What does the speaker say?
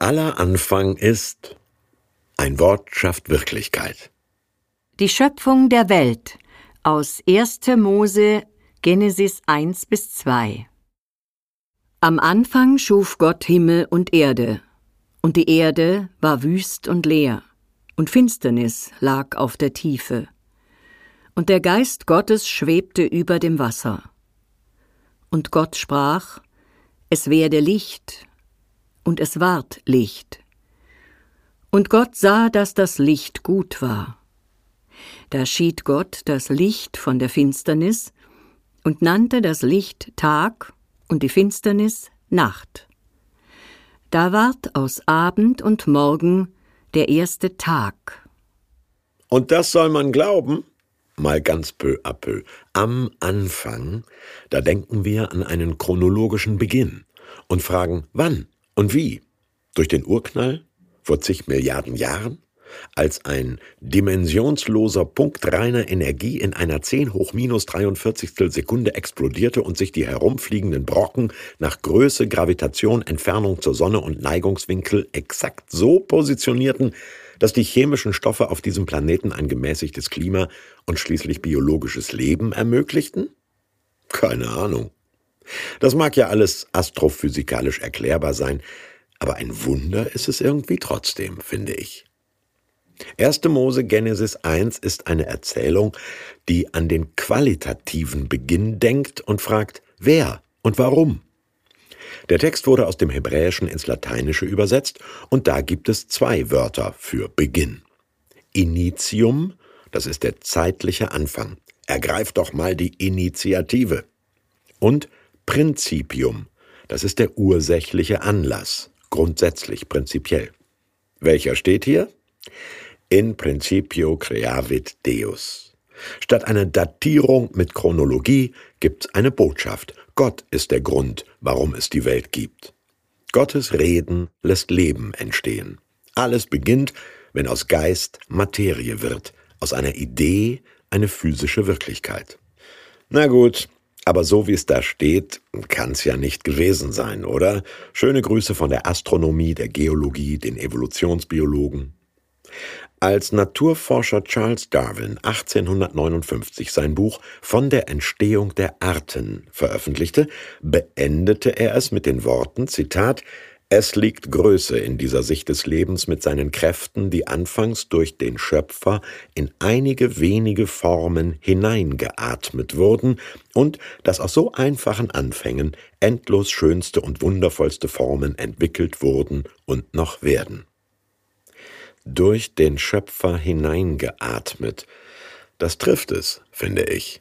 Aller Anfang ist ein Wort schafft Wirklichkeit. Die Schöpfung der Welt aus 1. Mose Genesis 1 bis 2 Am Anfang schuf Gott Himmel und Erde, und die Erde war wüst und leer, und Finsternis lag auf der Tiefe, und der Geist Gottes schwebte über dem Wasser. Und Gott sprach, Es werde Licht, und es ward Licht. Und Gott sah, dass das Licht gut war. Da schied Gott das Licht von der Finsternis und nannte das Licht Tag und die Finsternis Nacht. Da ward aus Abend und Morgen der erste Tag. Und das soll man glauben? Mal ganz peu à peu. Am Anfang, da denken wir an einen chronologischen Beginn und fragen, wann und wie? Durch den Urknall? Vor zig Milliarden Jahren? Als ein dimensionsloser Punkt reiner Energie in einer 10 hoch minus 43 Sekunde explodierte und sich die herumfliegenden Brocken nach Größe, Gravitation, Entfernung zur Sonne und Neigungswinkel exakt so positionierten, dass die chemischen Stoffe auf diesem Planeten ein gemäßigtes Klima und schließlich biologisches Leben ermöglichten? Keine Ahnung. Das mag ja alles astrophysikalisch erklärbar sein, aber ein Wunder ist es irgendwie trotzdem, finde ich. 1. Mose Genesis 1 ist eine Erzählung, die an den qualitativen Beginn denkt und fragt, wer und warum. Der Text wurde aus dem Hebräischen ins Lateinische übersetzt und da gibt es zwei Wörter für Beginn. Initium, das ist der zeitliche Anfang. Ergreif doch mal die Initiative. Und Prinzipium, das ist der ursächliche Anlass, grundsätzlich, prinzipiell. Welcher steht hier? In principio creavit Deus. Statt einer Datierung mit Chronologie gibt's eine Botschaft. Gott ist der Grund, warum es die Welt gibt. Gottes Reden lässt Leben entstehen. Alles beginnt, wenn aus Geist Materie wird, aus einer Idee eine physische Wirklichkeit. Na gut, aber so wie es da steht, kann's ja nicht gewesen sein, oder? Schöne Grüße von der Astronomie, der Geologie, den Evolutionsbiologen. Als Naturforscher Charles Darwin 1859 sein Buch Von der Entstehung der Arten veröffentlichte, beendete er es mit den Worten, Zitat, es liegt Größe in dieser Sicht des Lebens mit seinen Kräften, die anfangs durch den Schöpfer in einige wenige Formen hineingeatmet wurden und dass aus so einfachen Anfängen endlos schönste und wundervollste Formen entwickelt wurden und noch werden. Durch den Schöpfer hineingeatmet, das trifft es, finde ich.